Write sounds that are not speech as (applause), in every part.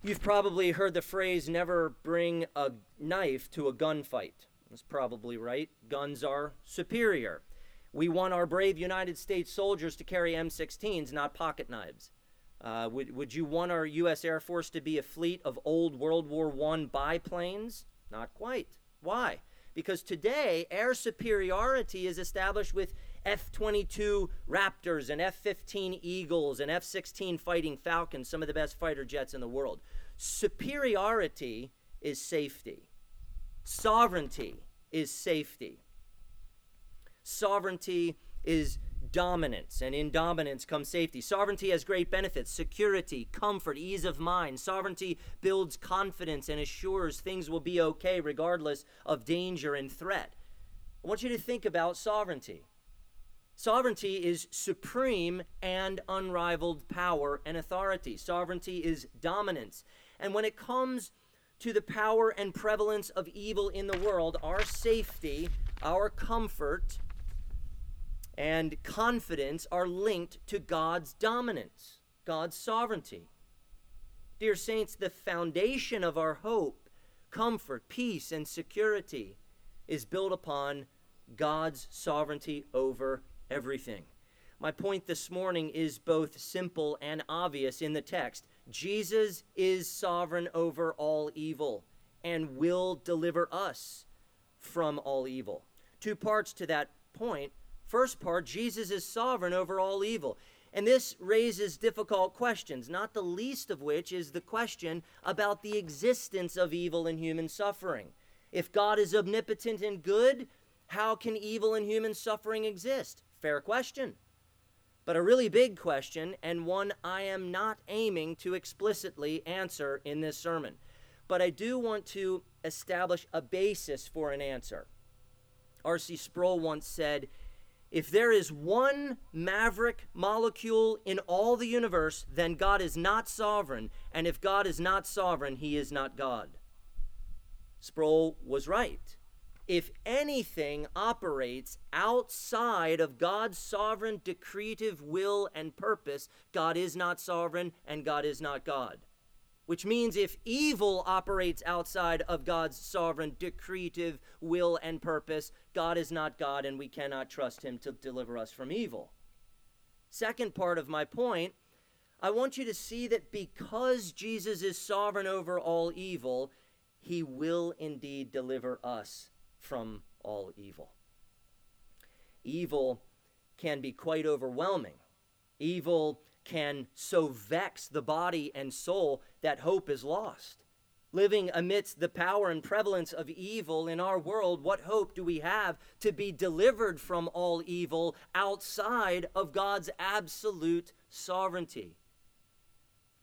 You've probably heard the phrase never bring a knife to a gunfight. That's probably right. Guns are superior. We want our brave United States soldiers to carry M16s, not pocket knives. Uh, would, would you want our U.S. Air Force to be a fleet of old World War I biplanes? Not quite. Why? Because today, air superiority is established with F 22 Raptors and F 15 Eagles and F 16 Fighting Falcons, some of the best fighter jets in the world. Superiority is safety, sovereignty is safety. Sovereignty is dominance, and in dominance comes safety. Sovereignty has great benefits security, comfort, ease of mind. Sovereignty builds confidence and assures things will be okay regardless of danger and threat. I want you to think about sovereignty. Sovereignty is supreme and unrivaled power and authority. Sovereignty is dominance. And when it comes to the power and prevalence of evil in the world, our safety, our comfort, and confidence are linked to God's dominance, God's sovereignty. Dear saints, the foundation of our hope, comfort, peace, and security is built upon God's sovereignty over everything. My point this morning is both simple and obvious in the text. Jesus is sovereign over all evil and will deliver us from all evil. Two parts to that point. First part, Jesus is sovereign over all evil. And this raises difficult questions, not the least of which is the question about the existence of evil and human suffering. If God is omnipotent and good, how can evil and human suffering exist? Fair question. But a really big question, and one I am not aiming to explicitly answer in this sermon. But I do want to establish a basis for an answer. R.C. Sproul once said, if there is one maverick molecule in all the universe, then God is not sovereign. And if God is not sovereign, he is not God. Sproul was right if anything operates outside of God's sovereign decretive will and purpose, God is not sovereign and God is not God. Which means if evil operates outside of God's sovereign decretive will and purpose, God is not God and we cannot trust Him to deliver us from evil. Second part of my point I want you to see that because Jesus is sovereign over all evil, He will indeed deliver us from all evil. Evil can be quite overwhelming. Evil can so vex the body and soul that hope is lost. Living amidst the power and prevalence of evil in our world, what hope do we have to be delivered from all evil outside of God's absolute sovereignty?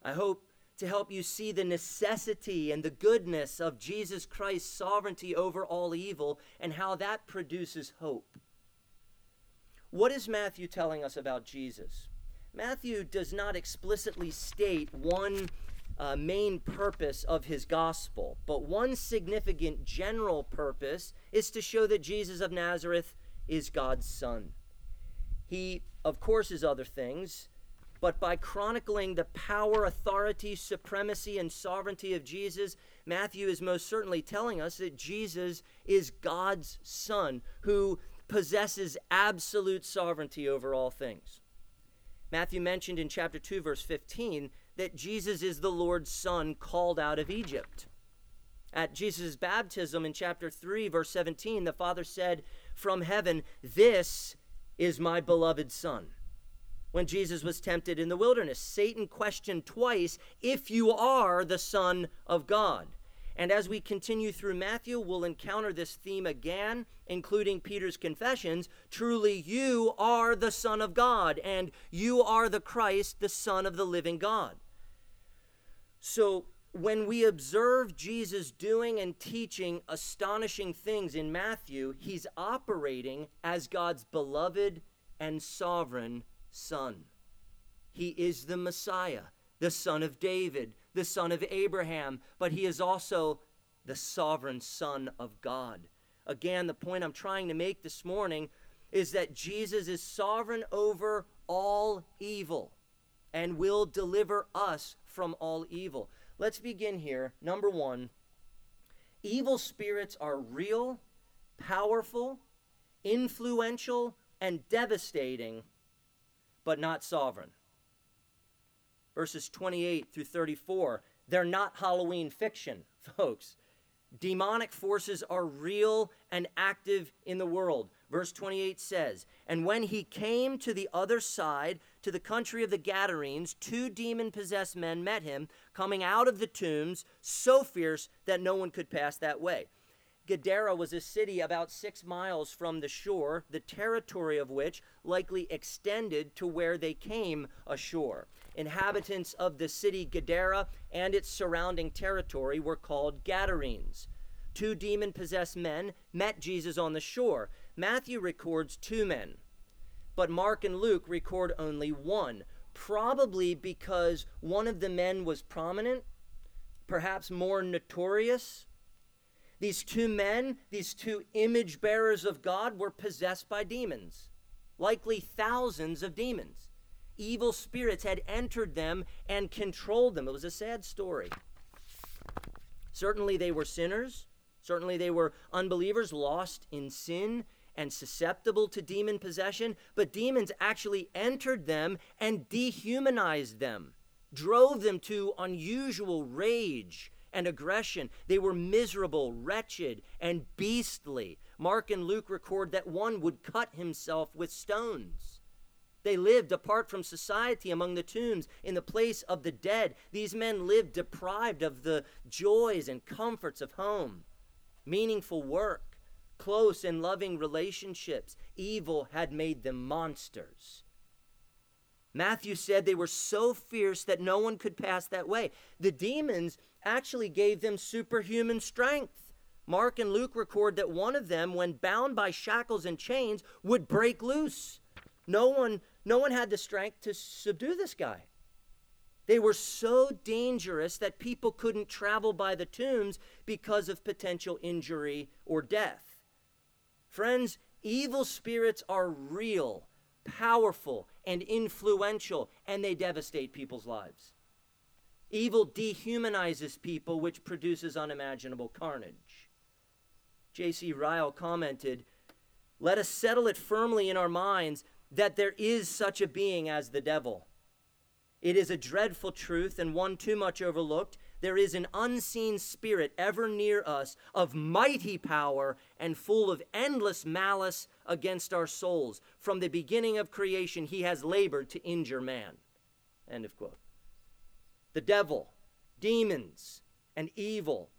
I hope to help you see the necessity and the goodness of Jesus Christ's sovereignty over all evil and how that produces hope. What is Matthew telling us about Jesus? Matthew does not explicitly state one uh, main purpose of his gospel, but one significant general purpose is to show that Jesus of Nazareth is God's Son. He, of course, is other things, but by chronicling the power, authority, supremacy, and sovereignty of Jesus, Matthew is most certainly telling us that Jesus is God's Son who possesses absolute sovereignty over all things. Matthew mentioned in chapter 2, verse 15, that Jesus is the Lord's Son called out of Egypt. At Jesus' baptism in chapter 3, verse 17, the Father said from heaven, This is my beloved Son when Jesus was tempted in the wilderness. Satan questioned twice if you are the Son of God. And as we continue through Matthew, we'll encounter this theme again, including Peter's confessions. Truly, you are the Son of God, and you are the Christ, the Son of the living God. So, when we observe Jesus doing and teaching astonishing things in Matthew, he's operating as God's beloved and sovereign son. He is the Messiah, the son of David, the son of Abraham, but he is also the sovereign son of God. Again, the point I'm trying to make this morning is that Jesus is sovereign over all evil and will deliver us from all evil. let's begin here. Number one evil spirits are real, powerful, influential, and devastating, but not sovereign. Verses 28 through 34, they're not Halloween fiction, (laughs) folks. Demonic forces are real and active in the world. Verse 28 says, And when he came to the other side, to the country of the Gadarenes, two demon possessed men met him, coming out of the tombs, so fierce that no one could pass that way. Gadara was a city about six miles from the shore, the territory of which likely extended to where they came ashore. Inhabitants of the city Gadara and its surrounding territory were called Gadarenes. Two demon possessed men met Jesus on the shore. Matthew records two men, but Mark and Luke record only one, probably because one of the men was prominent, perhaps more notorious. These two men, these two image bearers of God, were possessed by demons, likely thousands of demons. Evil spirits had entered them and controlled them. It was a sad story. Certainly, they were sinners. Certainly, they were unbelievers, lost in sin and susceptible to demon possession, but demons actually entered them and dehumanized them, drove them to unusual rage and aggression. They were miserable, wretched, and beastly. Mark and Luke record that one would cut himself with stones. They lived apart from society among the tombs in the place of the dead. These men lived deprived of the joys and comforts of home meaningful work, close and loving relationships. Evil had made them monsters. Matthew said they were so fierce that no one could pass that way. The demons actually gave them superhuman strength. Mark and Luke record that one of them, when bound by shackles and chains, would break loose. No one, no one had the strength to subdue this guy. They were so dangerous that people couldn't travel by the tombs because of potential injury or death. Friends, evil spirits are real, powerful, and influential, and they devastate people's lives. Evil dehumanizes people, which produces unimaginable carnage. J.C. Ryle commented, Let us settle it firmly in our minds that there is such a being as the devil it is a dreadful truth and one too much overlooked. There is an unseen spirit ever near us of mighty power and full of endless malice against our souls. From the beginning of creation, he has labored to injure man. End of quote. The devil, demons, and evil,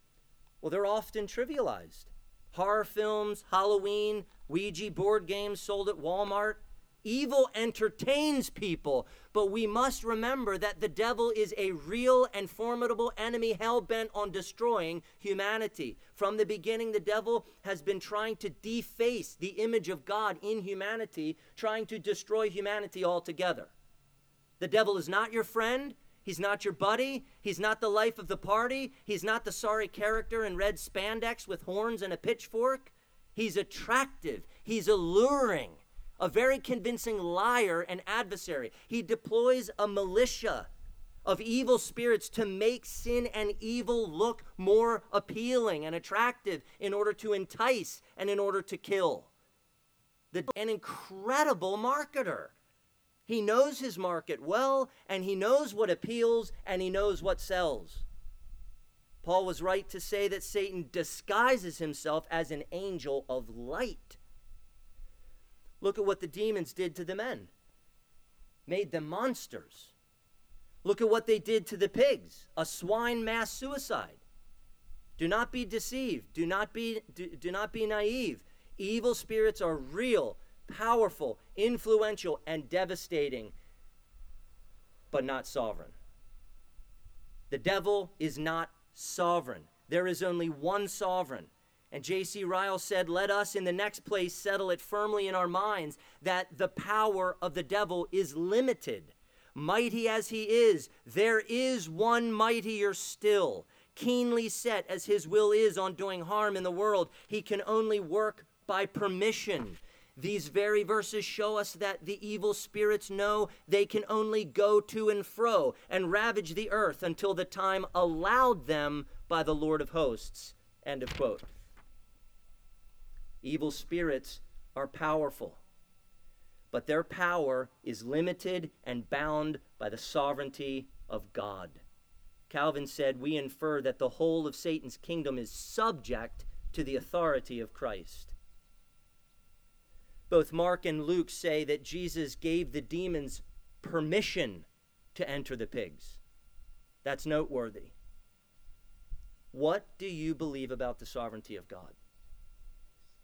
well, they're often trivialized. Horror films, Halloween, Ouija board games sold at Walmart, Evil entertains people, but we must remember that the devil is a real and formidable enemy hell bent on destroying humanity. From the beginning, the devil has been trying to deface the image of God in humanity, trying to destroy humanity altogether. The devil is not your friend. He's not your buddy. He's not the life of the party. He's not the sorry character in red spandex with horns and a pitchfork. He's attractive. He's alluring a very convincing liar and adversary. He deploys a militia of evil spirits to make sin and evil look more appealing and attractive in order to entice and in order to kill. The, an incredible marketer. He knows his market well, and he knows what appeals, and he knows what sells. Paul was right to say that Satan disguises himself as an angel of light. Look at what the demons did to the men, made them monsters. Look at what they did to the pigs a swine mass suicide. Do not be deceived. Do not be, do, do not be naive. Evil spirits are real, powerful, influential, and devastating, but not sovereign. The devil is not sovereign. There is only one sovereign, and J.C. Ryle said, Let us in the next place settle it firmly in our minds that the power of the devil is limited. Mighty as he is, there is one mightier still. Keenly set as his will is on doing harm in the world, he can only work by permission. These very verses show us that the evil spirits know they can only go to and fro and ravage the earth until the time allowed them by the Lord of hosts. End of quote. Evil spirits are powerful, but their power is limited and bound by the sovereignty of God. Calvin said, We infer that the whole of Satan's kingdom is subject to the authority of Christ. Both Mark and Luke say that Jesus gave the demons permission to enter the pigs. That's noteworthy. What do you believe about the sovereignty of God?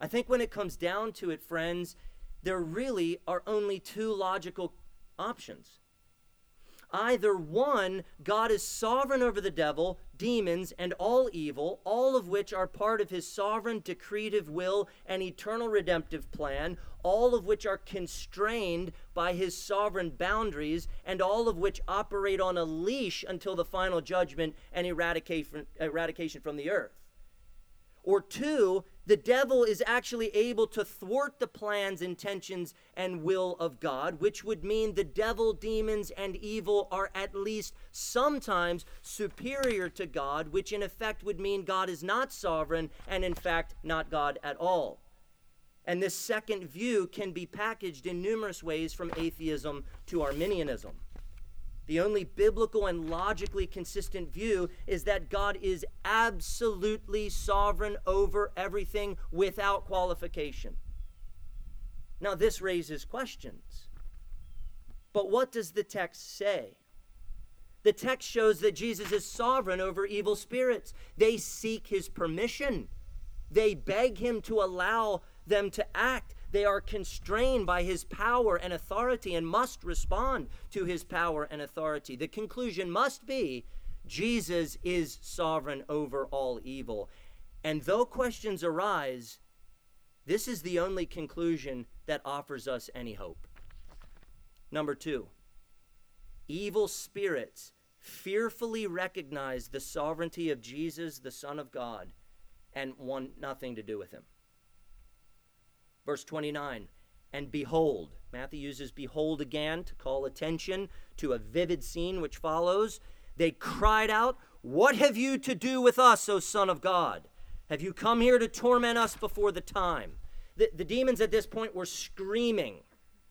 I think when it comes down to it, friends, there really are only two logical options. Either one, God is sovereign over the devil, demons, and all evil, all of which are part of his sovereign decretive will and eternal redemptive plan, all of which are constrained by his sovereign boundaries, and all of which operate on a leash until the final judgment and eradication, eradication from the earth. Or two, the devil is actually able to thwart the plans, intentions, and will of God, which would mean the devil, demons, and evil are at least sometimes superior to God, which in effect would mean God is not sovereign and in fact not God at all. And this second view can be packaged in numerous ways from atheism to Arminianism. The only biblical and logically consistent view is that God is absolutely sovereign over everything without qualification. Now, this raises questions. But what does the text say? The text shows that Jesus is sovereign over evil spirits. They seek his permission, they beg him to allow them to act. They are constrained by his power and authority and must respond to his power and authority. The conclusion must be Jesus is sovereign over all evil. And though questions arise, this is the only conclusion that offers us any hope. Number two, evil spirits fearfully recognize the sovereignty of Jesus, the Son of God, and want nothing to do with him. Verse 29 And behold, Matthew uses behold again to call attention to a vivid scene which follows. They cried out, What have you to do with us, O Son of God? Have you come here to torment us before the time? The, the demons at this point were screaming,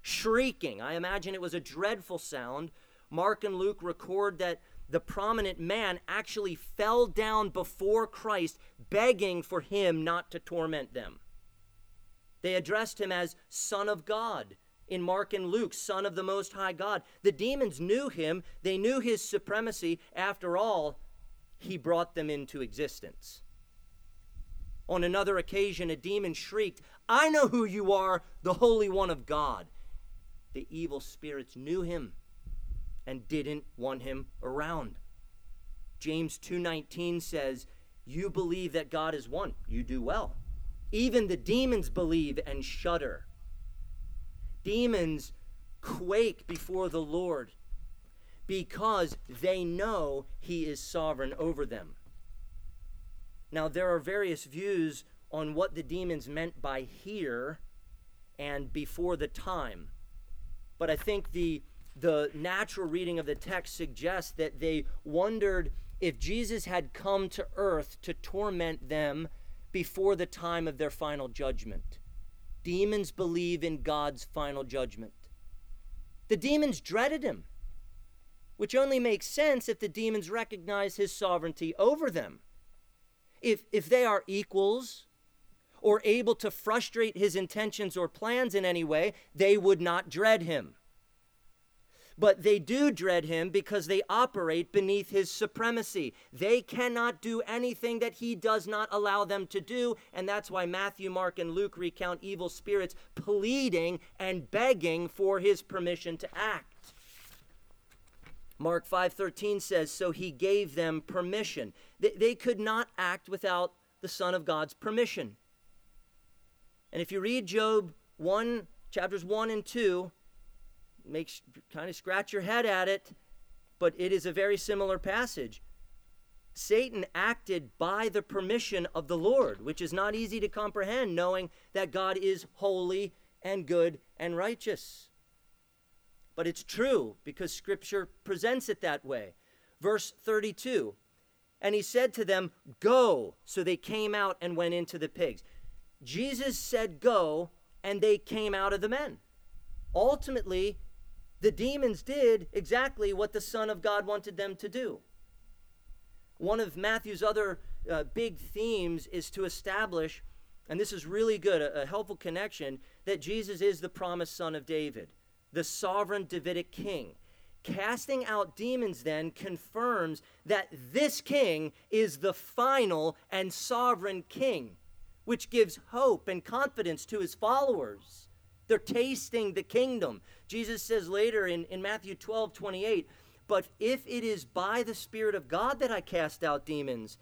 shrieking. I imagine it was a dreadful sound. Mark and Luke record that the prominent man actually fell down before Christ, begging for him not to torment them. They addressed him as Son of God. In Mark and Luke, Son of the Most High God. The demons knew him, they knew his supremacy. After all, he brought them into existence. On another occasion, a demon shrieked, I know who you are, the Holy One of God. The evil spirits knew him and didn't want him around. James 2:19 says, "You believe that God is one. You do well. Even the demons believe and shudder. Demons quake before the Lord because they know He is sovereign over them. Now, there are various views on what the demons meant by here and before the time. But I think the, the natural reading of the text suggests that they wondered if Jesus had come to earth to torment them before the time of their final judgment. Demons believe in God's final judgment. The demons dreaded him, which only makes sense if the demons recognize his sovereignty over them. If, if they are equals or able to frustrate his intentions or plans in any way, they would not dread him but they do dread him because they operate beneath his supremacy. They cannot do anything that he does not allow them to do, and that's why Matthew, Mark, and Luke recount evil spirits pleading and begging for his permission to act. Mark 5:13 says, "So he gave them permission. They, they could not act without the Son of God's permission." And if you read Job 1 chapters 1 and 2, makes kind of scratch your head at it, but it is a very similar passage. Satan acted by the permission of the Lord, which is not easy to comprehend, knowing that God is holy and good and righteous. But it's true because Scripture presents it that way. Verse 32 And he said to them, Go. So they came out and went into the pigs. Jesus said, Go, and they came out of the men. Ultimately, the demons did exactly what the Son of God wanted them to do. One of Matthew's other uh, big themes is to establish, and this is really good, a, a helpful connection, that Jesus is the promised Son of David, the sovereign Davidic king. Casting out demons then confirms that this king is the final and sovereign king, which gives hope and confidence to his followers. They're tasting the kingdom. Jesus says later in, in Matthew 12 28, But if it is by the Spirit of God that I cast out demons,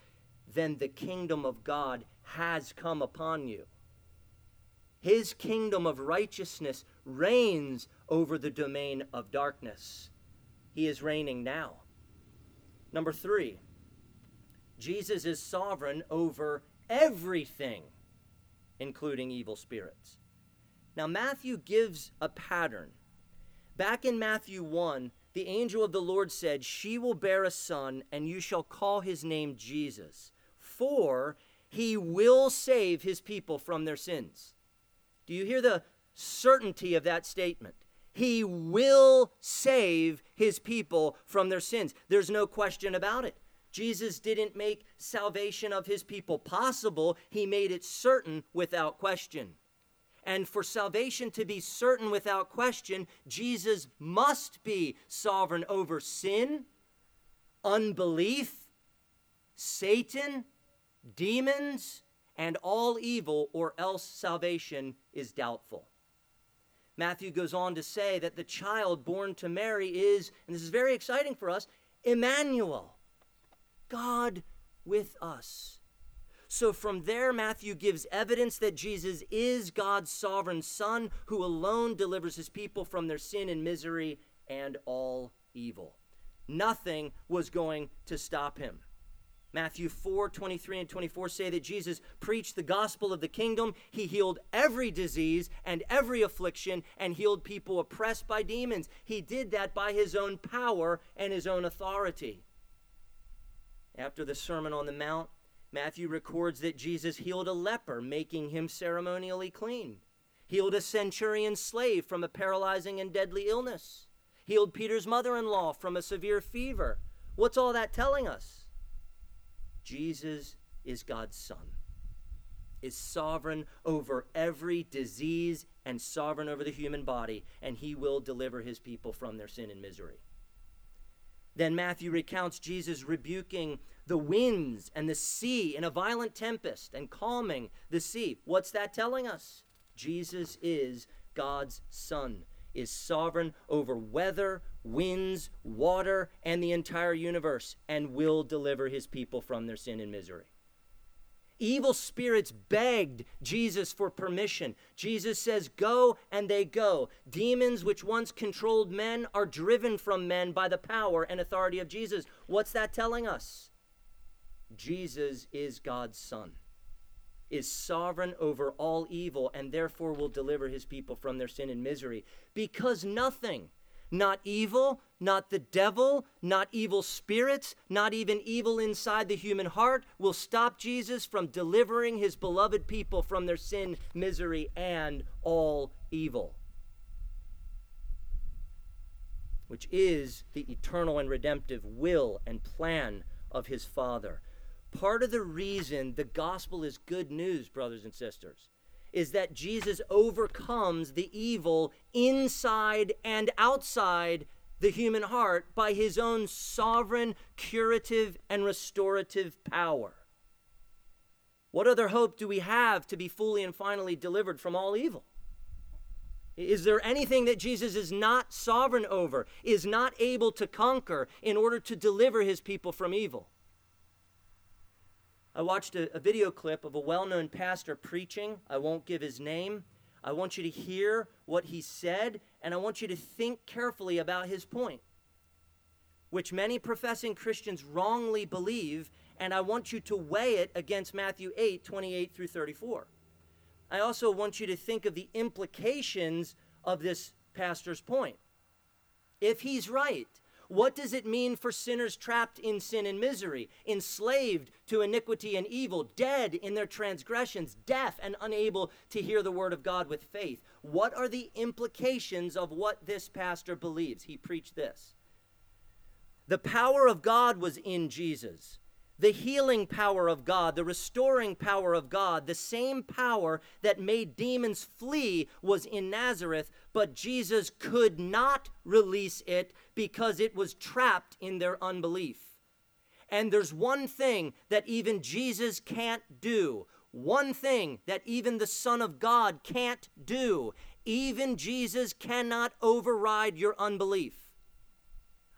then the kingdom of God has come upon you. His kingdom of righteousness reigns over the domain of darkness. He is reigning now. Number three, Jesus is sovereign over everything, including evil spirits. Now, Matthew gives a pattern. Back in Matthew 1, the angel of the Lord said, She will bear a son, and you shall call his name Jesus, for he will save his people from their sins. Do you hear the certainty of that statement? He will save his people from their sins. There's no question about it. Jesus didn't make salvation of his people possible, he made it certain without question. And for salvation to be certain without question, Jesus must be sovereign over sin, unbelief, Satan, demons, and all evil, or else salvation is doubtful. Matthew goes on to say that the child born to Mary is, and this is very exciting for us, Emmanuel, God with us. So from there, Matthew gives evidence that Jesus is God's sovereign Son who alone delivers his people from their sin and misery and all evil. Nothing was going to stop him. Matthew 4 23 and 24 say that Jesus preached the gospel of the kingdom. He healed every disease and every affliction and healed people oppressed by demons. He did that by his own power and his own authority. After the Sermon on the Mount, Matthew records that Jesus healed a leper, making him ceremonially clean, healed a centurion slave from a paralyzing and deadly illness, healed Peter's mother in law from a severe fever. What's all that telling us? Jesus is God's Son, is sovereign over every disease and sovereign over the human body, and he will deliver his people from their sin and misery. Then Matthew recounts Jesus rebuking the winds and the sea in a violent tempest and calming the sea. What's that telling us? Jesus is God's Son is sovereign over weather, winds, water, and the entire universe, and will deliver his people from their sin and misery. Evil spirits begged Jesus for permission. Jesus says, Go, and they go. Demons, which once controlled men, are driven from men by the power and authority of Jesus. What's that telling us? Jesus is God's Son is sovereign over all evil and therefore will deliver his people from their sin and misery. Because nothing, not evil, not the devil, not evil spirits, not even evil inside the human heart, will stop Jesus from delivering his beloved people from their sin, misery, and all evil. Which is the eternal and redemptive will and plan of his Father. Part of the reason the gospel is good news, brothers and sisters, is that Jesus overcomes the evil inside and outside the human heart by his own sovereign, curative, and restorative power. What other hope do we have to be fully and finally delivered from all evil? Is there anything that Jesus is not sovereign over, is not able to conquer in order to deliver his people from evil? I watched a, a video clip of a well known pastor preaching. I won't give his name. I want you to hear what he said, and I want you to think carefully about his point, which many professing Christians wrongly believe, and I want you to weigh it against Matthew 8 28 through 34. I also want you to think of the implications of this pastor's point. If he's right, what does it mean for sinners trapped in sin and misery, enslaved to iniquity and evil, dead in their transgressions, deaf and unable to hear the word of God with faith? What are the implications of what this pastor believes? He preached this. The power of God was in Jesus the healing power of God, the restoring power of God, the same power that made demons flee was in Nazareth, but Jesus could not release it because it was trapped in their unbelief. And there's one thing that even Jesus can't do, one thing that even the Son of God can't do. Even Jesus cannot override your unbelief.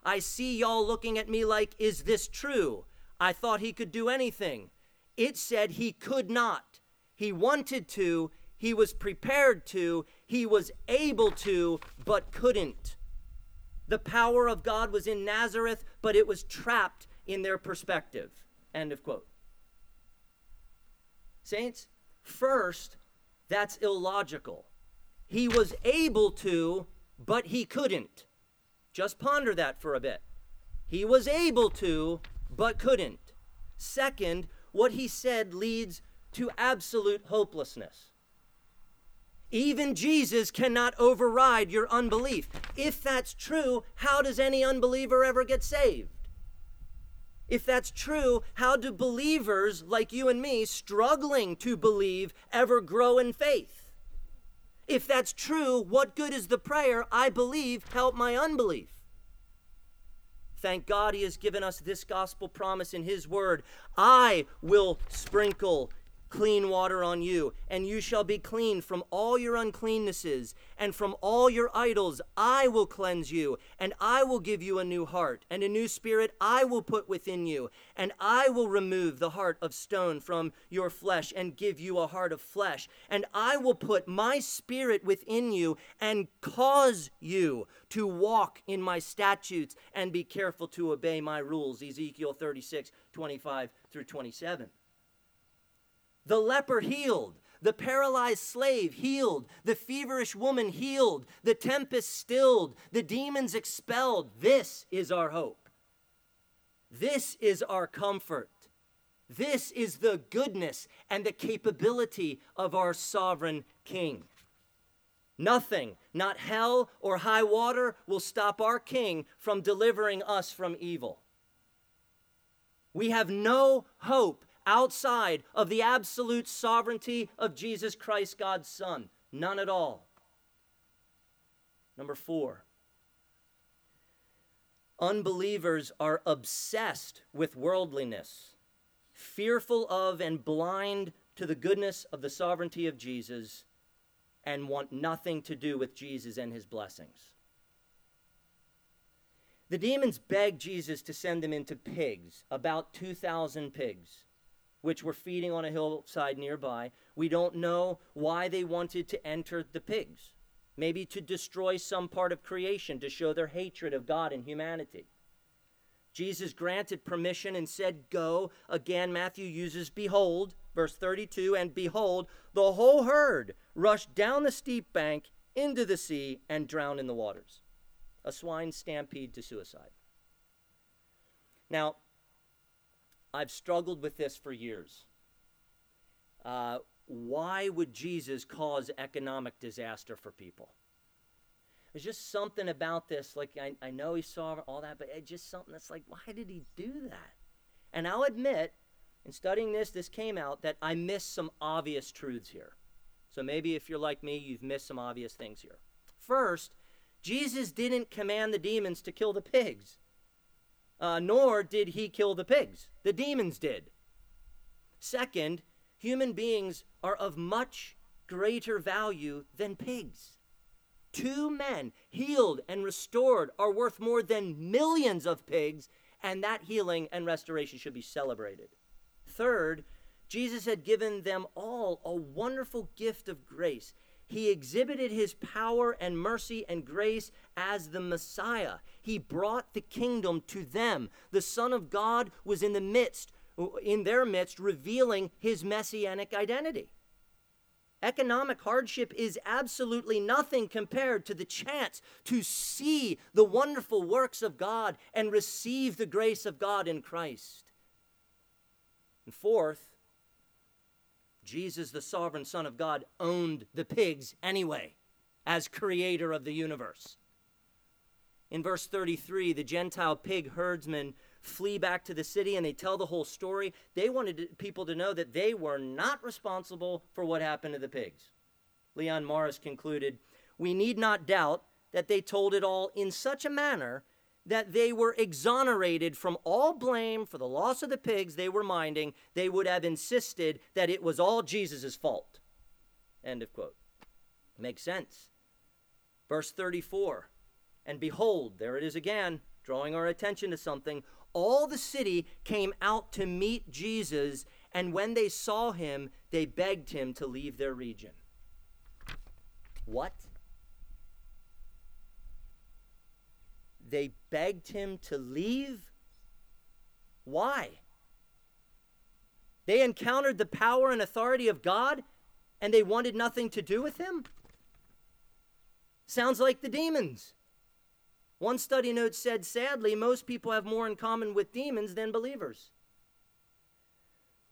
I see y'all looking at me like, is this true? I thought he could do anything. It said he could not. He wanted to, he was prepared to, he was able to, but couldn't. The power of God was in Nazareth, but it was trapped in their perspective. End of quote. Saints, first, that's illogical. He was able to, but he couldn't. Just ponder that for a bit. He was able to, but couldn't. Second, what he said leads to absolute hopelessness. Even Jesus cannot override your unbelief. If that's true, how does any unbeliever ever get saved? If that's true, how do believers like you and me, struggling to believe, ever grow in faith? If that's true, what good is the prayer, I believe, help my unbelief? Thank God he has given us this gospel promise in his word. I will sprinkle clean water on you, and you shall be clean from all your uncleannesses, and from all your idols I will cleanse you, and I will give you a new heart, and a new spirit I will put within you, and I will remove the heart of stone from your flesh, and give you a heart of flesh, and I will put my spirit within you, and cause you to walk in my statutes, and be careful to obey my rules. Ezekiel 36, 25 through 27. The leper healed. The paralyzed slave healed. The feverish woman healed. The tempest stilled. The demons expelled. This is our hope. This is our comfort. This is the goodness and the capability of our sovereign King. Nothing, not hell or high water, will stop our King from delivering us from evil. We have no hope outside of the absolute sovereignty of Jesus Christ, God's Son. None at all. Number four, unbelievers are obsessed with worldliness, fearful of and blind to the goodness of the sovereignty of Jesus, and want nothing to do with Jesus and his blessings. The demons begged Jesus to send them into pigs, about 2,000 pigs which were feeding on a hillside nearby. We don't know why they wanted to enter the pigs. Maybe to destroy some part of creation, to show their hatred of God and humanity. Jesus granted permission and said, Go. Again, Matthew uses behold, verse 32, and behold, the whole herd rushed down the steep bank into the sea and drowned in the waters. A swine stampede to suicide. Now, I've struggled with this for years. Uh, why would Jesus cause economic disaster for people? There's just something about this. Like, I, I know he saw all that, but it's just something that's like, why did he do that? And I'll admit, in studying this, this came out that I missed some obvious truths here. So maybe if you're like me, you've missed some obvious things here. First, Jesus didn't command the demons to kill the pigs uh, nor did he kill the pigs. The demons did. Second, human beings are of much greater value than pigs. Two men healed and restored are worth more than millions of pigs, and that healing and restoration should be celebrated. Third, Jesus had given them all a wonderful gift of grace. He exhibited his power and mercy and grace as the Messiah. He brought the kingdom to them. The Son of God was in the midst, in their midst, revealing his messianic identity. Economic hardship is absolutely nothing compared to the chance to see the wonderful works of God and receive the grace of God in Christ. And fourth, Jesus, the sovereign Son of God, owned the pigs anyway as creator of the universe. In verse 33, the Gentile pig herdsmen flee back to the city and they tell the whole story. They wanted people to know that they were not responsible for what happened to the pigs. Leon Morris concluded We need not doubt that they told it all in such a manner that they were exonerated from all blame for the loss of the pigs they were minding. They would have insisted that it was all Jesus' fault. End of quote. Makes sense. Verse 34 And behold, there it is again, drawing our attention to something all the city came out to meet Jesus, and when they saw him, they begged him to leave their region. What? They begged him to leave? Why? They encountered the power and authority of God and they wanted nothing to do with him? Sounds like the demons. One study note said, sadly, most people have more in common with demons than believers.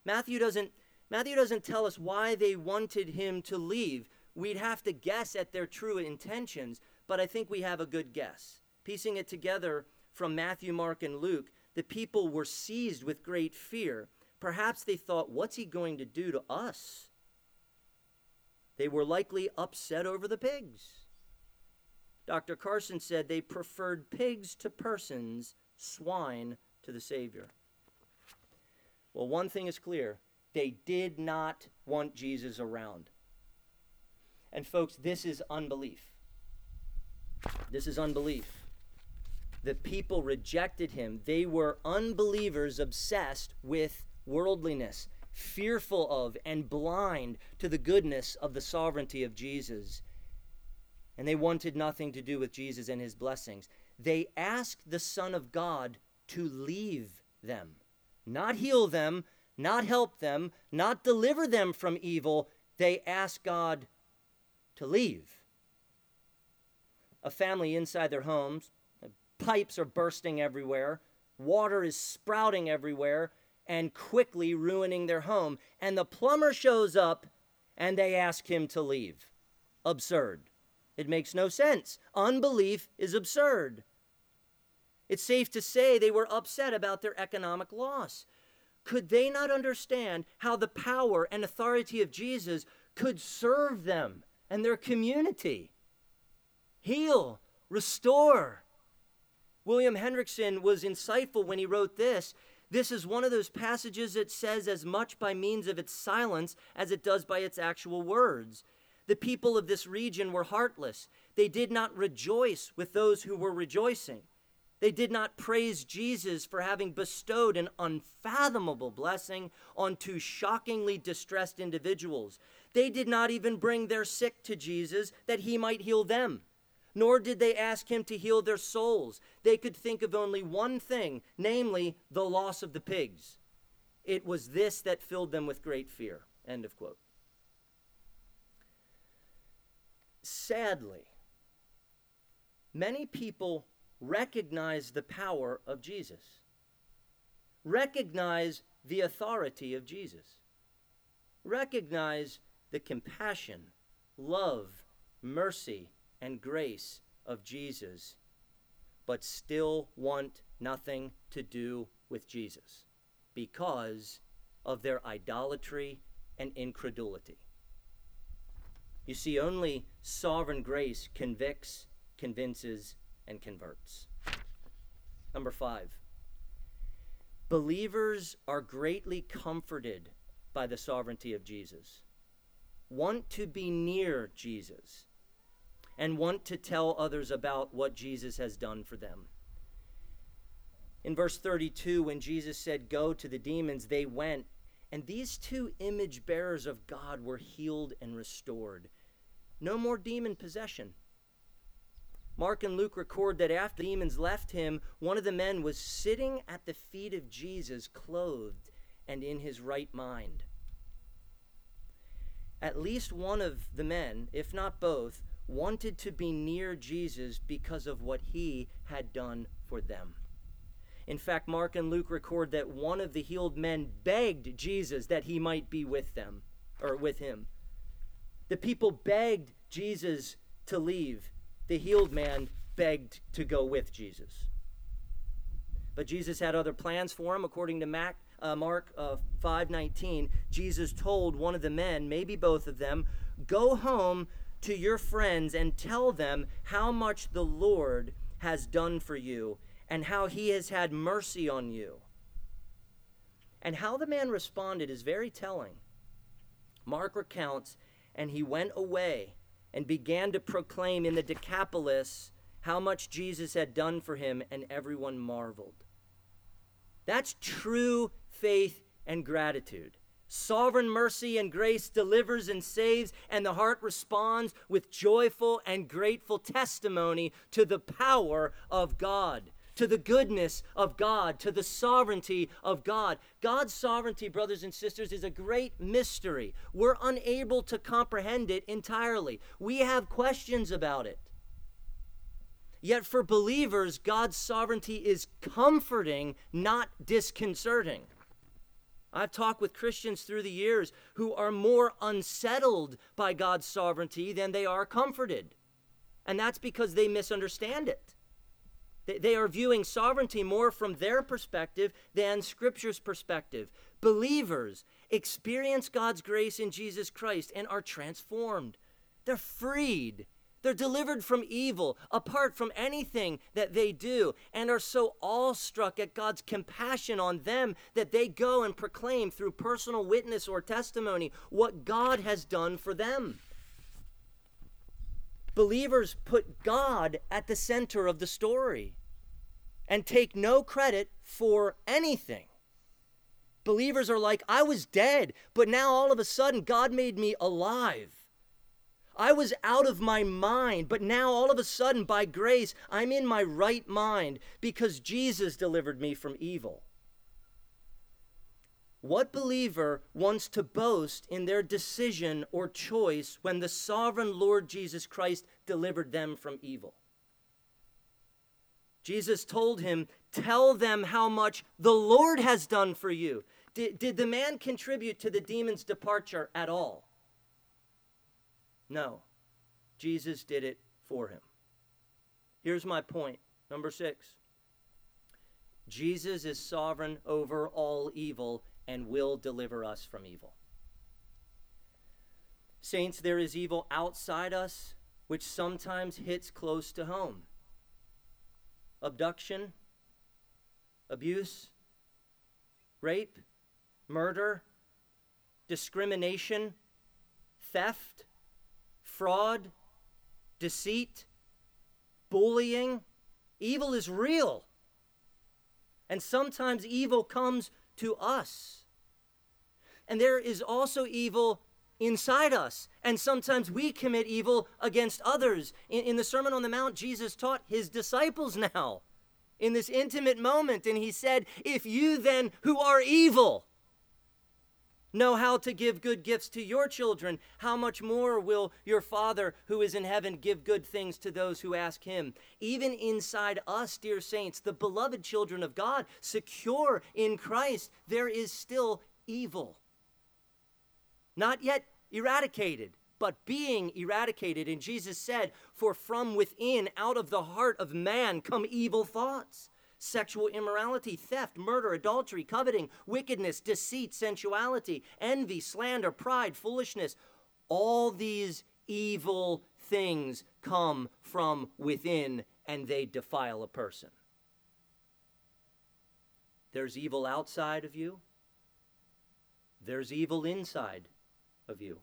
Matthew doesn't, Matthew doesn't tell us why they wanted him to leave. We'd have to guess at their true intentions, but I think we have a good guess. Piecing it together from Matthew, Mark, and Luke, the people were seized with great fear. Perhaps they thought, what's he going to do to us? They were likely upset over the pigs. Dr. Carson said they preferred pigs to persons, swine to the Savior. Well, one thing is clear they did not want Jesus around. And, folks, this is unbelief. This is unbelief. The people rejected him. They were unbelievers obsessed with worldliness, fearful of and blind to the goodness of the sovereignty of Jesus and they wanted nothing to do with Jesus and his blessings. They asked the Son of God to leave them, not heal them, not help them, not deliver them from evil. They asked God to leave. A family inside their homes, pipes are bursting everywhere, water is sprouting everywhere, and quickly ruining their home. And the plumber shows up and they ask him to leave. Absurd. It makes no sense. Unbelief is absurd. It's safe to say they were upset about their economic loss. Could they not understand how the power and authority of Jesus could serve them and their community? Heal, restore. William Hendriksen was insightful when he wrote this. This is one of those passages that says as much by means of its silence as it does by its actual words. The people of this region were heartless. They did not rejoice with those who were rejoicing. They did not praise Jesus for having bestowed an unfathomable blessing on two shockingly distressed individuals. They did not even bring their sick to Jesus that he might heal them. Nor did they ask him to heal their souls. They could think of only one thing, namely the loss of the pigs. It was this that filled them with great fear. End of quote. Sadly, many people recognize the power of Jesus, recognize the authority of Jesus, recognize the compassion, love, mercy, and grace of Jesus, but still want nothing to do with Jesus because of their idolatry and incredulity. You see, only sovereign grace convicts, convinces, and converts. Number five, believers are greatly comforted by the sovereignty of Jesus, want to be near Jesus, and want to tell others about what Jesus has done for them. In verse 32, when Jesus said, Go to the demons, they went. And these two image bearers of God were healed and restored. No more demon possession. Mark and Luke record that after the demons left him, one of the men was sitting at the feet of Jesus, clothed and in his right mind. at least one of the men, if not both, wanted to be near Jesus because of what he had done for them. In fact, Mark and Luke record that one of the healed men begged Jesus that he might be with them or with him. The people begged Jesus to leave. The healed man begged to go with Jesus. But Jesus had other plans for him according to Mac, uh, Mark uh, 5:19, Jesus told one of the men, maybe both of them, "Go home to your friends and tell them how much the Lord has done for you and how he has had mercy on you." And how the man responded is very telling. Mark recounts, and he went away and began to proclaim in the Decapolis how much Jesus had done for him, and everyone marveled. That's true faith, and gratitude. Sovereign mercy and grace delivers and saves, and the heart responds with joyful and grateful testimony to the power of God, to the goodness of God, to the sovereignty of God. God's sovereignty, brothers and sisters, is a great mystery. We're unable to comprehend it entirely, we have questions about it. Yet for believers, God's sovereignty is comforting, not disconcerting. I've talked with Christians through the years who are more unsettled by God's sovereignty than they are comforted. And that's because they misunderstand it. They are viewing sovereignty more from their perspective than Scripture's perspective. Believers experience God's grace in Jesus Christ and are transformed. They're freed they're delivered from evil apart from anything that they do and are so awestruck at God's compassion on them that they go and proclaim through personal witness or testimony what God has done for them. Believers put God at the center of the story and take no credit for anything. Believers are like, I was dead, but now all of a sudden God made me alive. I was out of my mind, but now all of a sudden, by grace, I'm in my right mind because Jesus delivered me from evil. What believer wants to boast in their decision or choice when the sovereign Lord Jesus Christ delivered them from evil? Jesus told him, Tell them how much the Lord has done for you. Did, did the man contribute to the demon's departure at all? No. Jesus did it for him. Here's my point. Number six Jesus is sovereign over all evil and will deliver us from evil. Saints, there is evil outside us which sometimes hits close to home abduction, abuse, rape, murder, discrimination, theft, fraud, deceit, bullying. Evil is real. And sometimes evil comes to us. And there is also evil inside us. And sometimes we commit evil against others. In, in, the Sermon on the Mount, Jesus taught his disciples now in this intimate moment. And he said, If you then, who are evil, know how to give good gifts to your children, how much more will your Father who is in heaven give good things to those who ask him? Even inside us, dear saints, the beloved children of God, secure in Christ, there is still evil. Not yet eradicated, but being eradicated. And Jesus said, For from within, out of the heart of man, come evil thoughts sexual immorality, theft, murder, adultery, coveting, wickedness, deceit, sensuality, envy, slander, pride, foolishness. All these evil things come from within and they defile a person. There's evil outside of you, there's evil inside of you.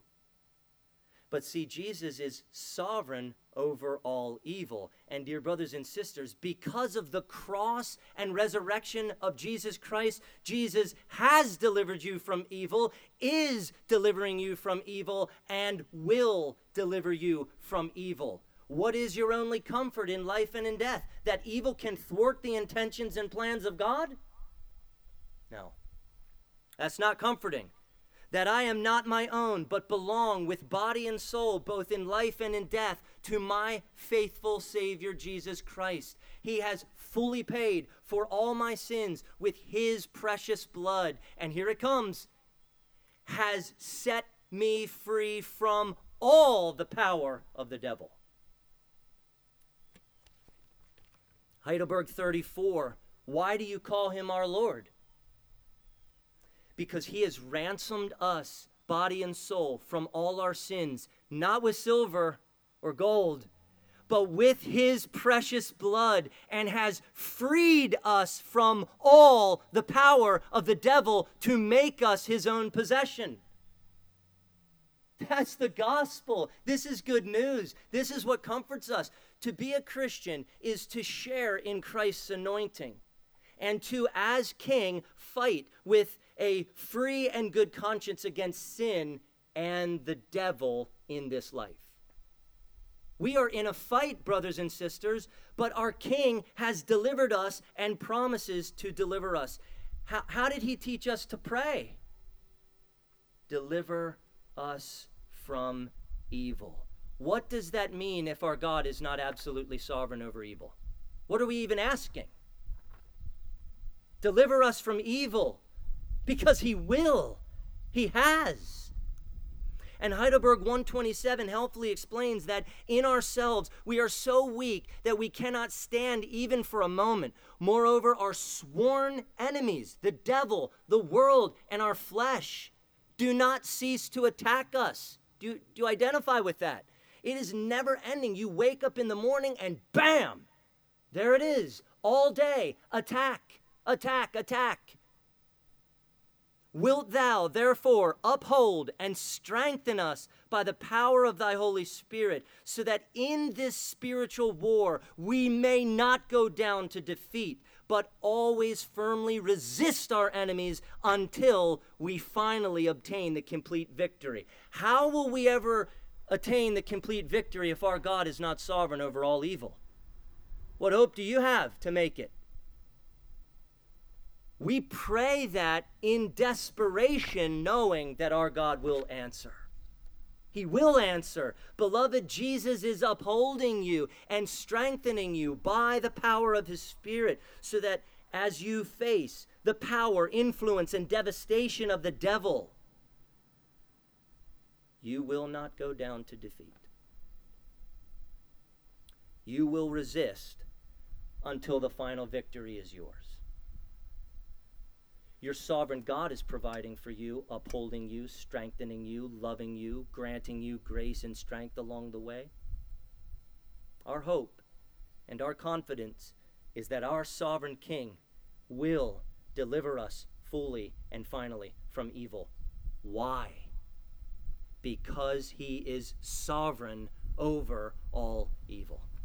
But see, Jesus is sovereign over all evil. And, dear brothers and sisters, because of the cross and resurrection of Jesus Christ, Jesus has delivered you from evil, is delivering you from evil, and will deliver you from evil. What is your only comfort in life and in death? That evil can thwart the intentions and plans of God? No. That's not comforting. That I am not my own, but belong with body and soul, both in life and in death, to my faithful Savior Jesus Christ. He has fully paid for all my sins with his precious blood. And here it comes has set me free from all the power of the devil. Heidelberg 34 Why do you call him our Lord? Because he has ransomed us, body and soul, from all our sins, not with silver or gold, but with his precious blood, and has freed us from all the power of the devil to make us his own possession. That's the gospel. This is good news. This is what comforts us. To be a Christian is to share in Christ's anointing and to, as king, fight with a free and good conscience against sin and the devil in this life. We are in a fight, brothers and sisters, but our King has delivered us and promises to deliver us. How, how did he teach us to pray? Deliver us from evil. What does that mean if our God is not absolutely sovereign over evil? What are we even asking? Deliver us from evil because he will. He has. And Heidelberg 127 helpfully explains that in ourselves we are so weak that we cannot stand even for a moment. Moreover, our sworn enemies, the devil, the world, and our flesh, do not cease to attack us. Do, do you identify with that? It is never ending. You wake up in the morning and bam, there it is, all day. Attack, attack, attack. Wilt thou therefore uphold and strengthen us by the power of thy Holy Spirit, so that in this spiritual war we may not go down to defeat, but always firmly resist our enemies until we finally obtain the complete victory? How will we ever attain the complete victory if our God is not sovereign over all evil? What hope do you have to make it? We pray that in desperation, knowing that our God will answer. He will answer. Beloved, Jesus is upholding you and strengthening you by the power of His Spirit so that as you face the power, influence, and devastation of the devil, you will not go down to defeat. You will resist until the final victory is yours. Your sovereign God is providing for you, upholding you, strengthening you, loving you, granting you grace and strength along the way. Our hope and our confidence is that our sovereign King will deliver us fully and finally from evil. Why? Because he is sovereign over all evil.